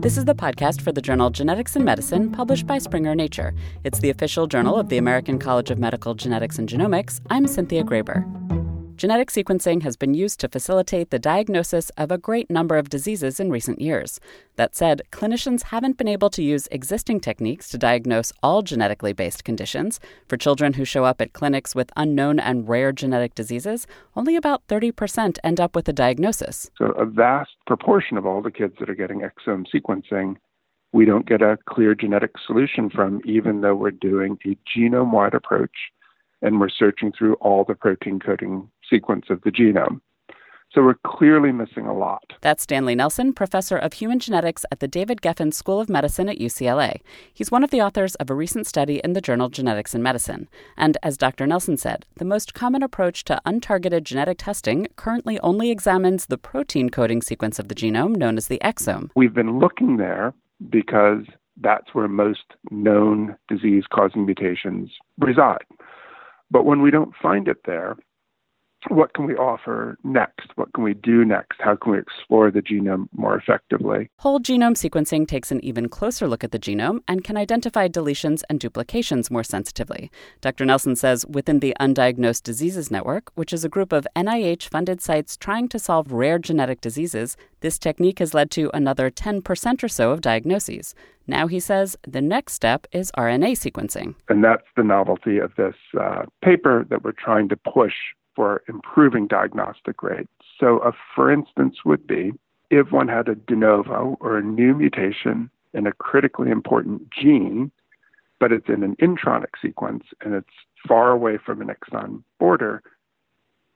This is the podcast for the journal Genetics in Medicine, published by Springer Nature. It's the official journal of the American College of Medical Genetics and Genomics. I'm Cynthia Graber. Genetic sequencing has been used to facilitate the diagnosis of a great number of diseases in recent years. That said, clinicians haven't been able to use existing techniques to diagnose all genetically based conditions. For children who show up at clinics with unknown and rare genetic diseases, only about 30% end up with a diagnosis. So, a vast proportion of all the kids that are getting exome sequencing we don't get a clear genetic solution from, even though we're doing a genome wide approach and we're searching through all the protein coding sequence of the genome. So we're clearly missing a lot. That's Stanley Nelson, professor of human genetics at the David Geffen School of Medicine at UCLA. He's one of the authors of a recent study in the journal Genetics in Medicine. And as Dr. Nelson said, the most common approach to untargeted genetic testing currently only examines the protein coding sequence of the genome known as the exome. We've been looking there because that's where most known disease causing mutations reside. But when we don't find it there, what can we offer next? What can we do next? How can we explore the genome more effectively? Whole genome sequencing takes an even closer look at the genome and can identify deletions and duplications more sensitively. Dr. Nelson says within the Undiagnosed Diseases Network, which is a group of NIH funded sites trying to solve rare genetic diseases, this technique has led to another 10% or so of diagnoses. Now, he says the next step is RNA sequencing. And that's the novelty of this uh, paper that we're trying to push for improving diagnostic rates. So, a for instance would be if one had a de novo or a new mutation in a critically important gene, but it's in an intronic sequence and it's far away from an exon border,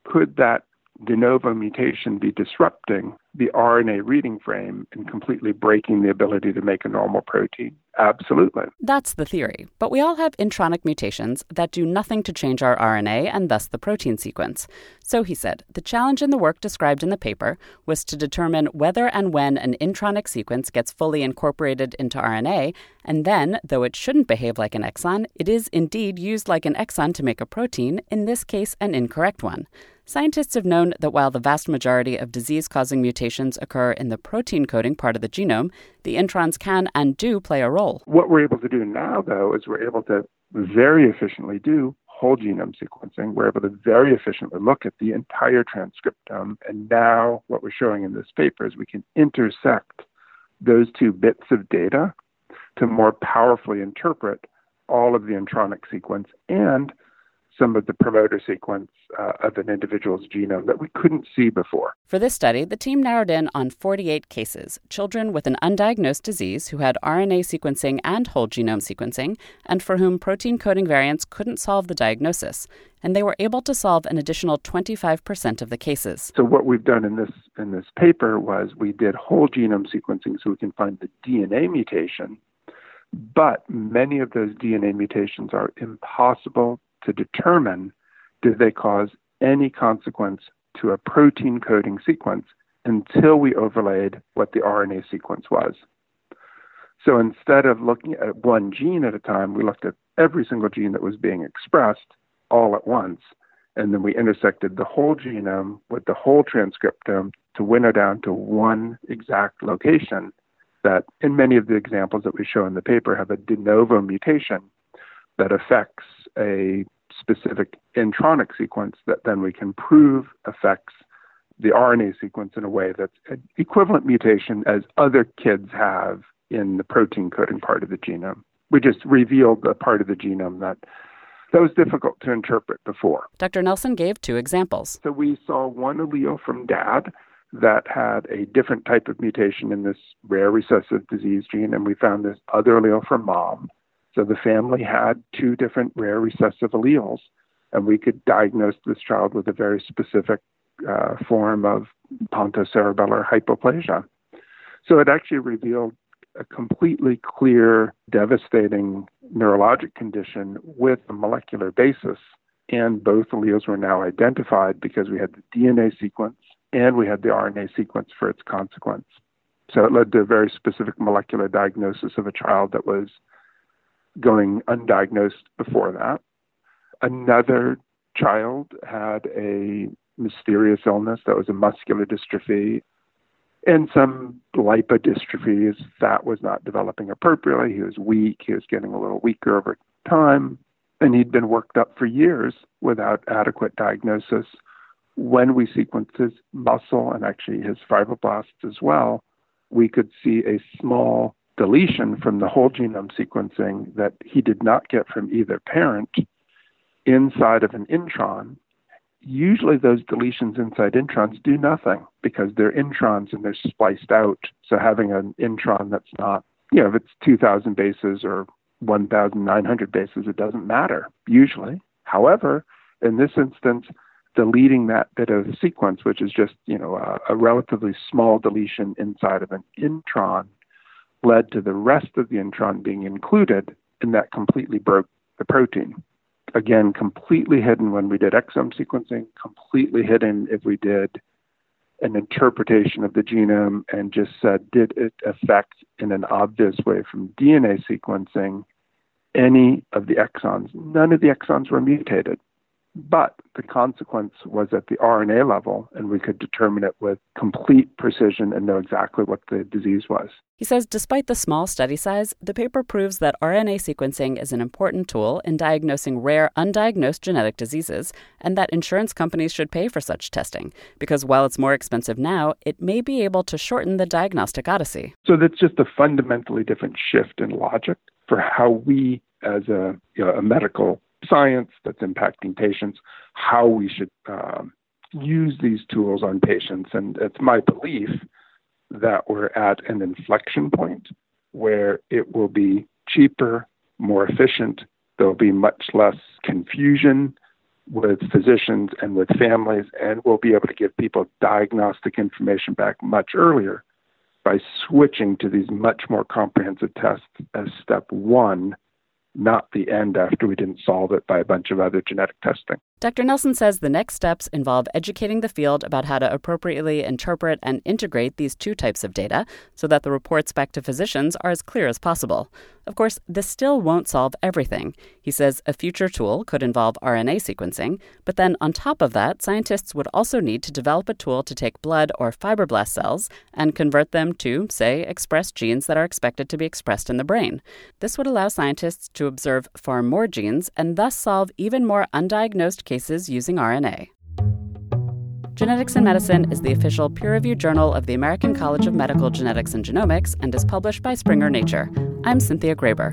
could that de novo mutation be disrupting the RNA reading frame and completely breaking the ability to make a normal protein? Absolutely. That's the theory. But we all have intronic mutations that do nothing to change our RNA and thus the protein sequence. So he said the challenge in the work described in the paper was to determine whether and when an intronic sequence gets fully incorporated into RNA, and then, though it shouldn't behave like an exon, it is indeed used like an exon to make a protein, in this case, an incorrect one. Scientists have known that while the vast majority of disease causing mutations occur in the protein coding part of the genome, the introns can and do play a role. What we're able to do now, though, is we're able to very efficiently do whole genome sequencing. We're able to very efficiently look at the entire transcriptome. And now, what we're showing in this paper is we can intersect those two bits of data to more powerfully interpret all of the intronic sequence and some of the promoter sequence uh, of an individual's genome that we couldn't see before. For this study, the team narrowed in on 48 cases children with an undiagnosed disease who had RNA sequencing and whole genome sequencing, and for whom protein coding variants couldn't solve the diagnosis. And they were able to solve an additional 25% of the cases. So, what we've done in this, in this paper was we did whole genome sequencing so we can find the DNA mutation. But many of those DNA mutations are impossible to determine did they cause any consequence to a protein coding sequence until we overlaid what the RNA sequence was. So instead of looking at one gene at a time, we looked at every single gene that was being expressed all at once. And then we intersected the whole genome with the whole transcriptome to winnow down to one exact location that, in many of the examples that we show in the paper, have a de novo mutation that affects a specific intronic sequence that then we can prove affects the RNA sequence in a way that's an equivalent mutation as other kids have in the protein coding part of the genome. We just revealed the part of the genome that that was difficult to interpret before. Dr. Nelson gave two examples. So we saw one allele from dad that had a different type of mutation in this rare recessive disease gene, and we found this other allele from mom so the family had two different rare recessive alleles, and we could diagnose this child with a very specific uh, form of pontocerebellar hypoplasia. So it actually revealed a completely clear, devastating neurologic condition with a molecular basis. And both alleles were now identified because we had the DNA sequence and we had the RNA sequence for its consequence. So it led to a very specific molecular diagnosis of a child that was going undiagnosed before that. Another child had a mysterious illness that was a muscular dystrophy. and some lipodystrophies. Fat was not developing appropriately. He was weak. He was getting a little weaker over time. And he'd been worked up for years without adequate diagnosis. When we sequenced his muscle and actually his fibroblasts as well, we could see a small deletion from the whole genome sequencing that he did not get from either parent inside of an intron usually those deletions inside introns do nothing because they're introns and they're spliced out. So having an intron that's not, you know, if it's 2,000 bases or 1,900 bases, it doesn't matter usually. However, in this instance, deleting that bit of sequence, which is just, you know, a, a relatively small deletion inside of an intron, led to the rest of the intron being included, and that completely broke the protein again, completely hidden when we did exome sequencing, completely hidden if we did an interpretation of the genome and just said, did it affect in an obvious way from DNA sequencing any of the exons? None of the exons were mutated. But the consequence was at the RNA level, and we could determine it with complete precision and know exactly what the disease was. He says despite the small study size, the paper proves that RNA sequencing is an important tool in diagnosing rare, undiagnosed genetic diseases, and that insurance companies should pay for such testing, because while it's more expensive now, it may be able to shorten the diagnostic odyssey. So that's just a fundamentally different shift in logic for how we, as a, you know, a medical science that's impacting patients, how we should um, use these tools on patients. And it's my belief that we're at an inflection point where it will be cheaper, more efficient. There'll be much less confusion with physicians and with families, and we'll be able to give people diagnostic information back much earlier by switching to these much more comprehensive tests as step one not the end after we didn't solve it by a bunch of other genetic testing. Dr. Nelson says the next steps involve educating the field about how to appropriately interpret and integrate these two types of data so that the reports back to physicians are as clear as possible. Of course, this still won't solve everything. He says a future tool could involve RNA sequencing, but then on top of that, scientists would also need to develop a tool to take blood or fibroblast cells and convert them to, say, express genes that are expected to be expressed in the brain. This would allow scientists to observe far more genes and thus solve even more undiagnosed cases using RNA. Genetics in Medicine is the official peer reviewed journal of the American College of Medical Genetics and Genomics and is published by Springer Nature. I'm Cynthia Graber.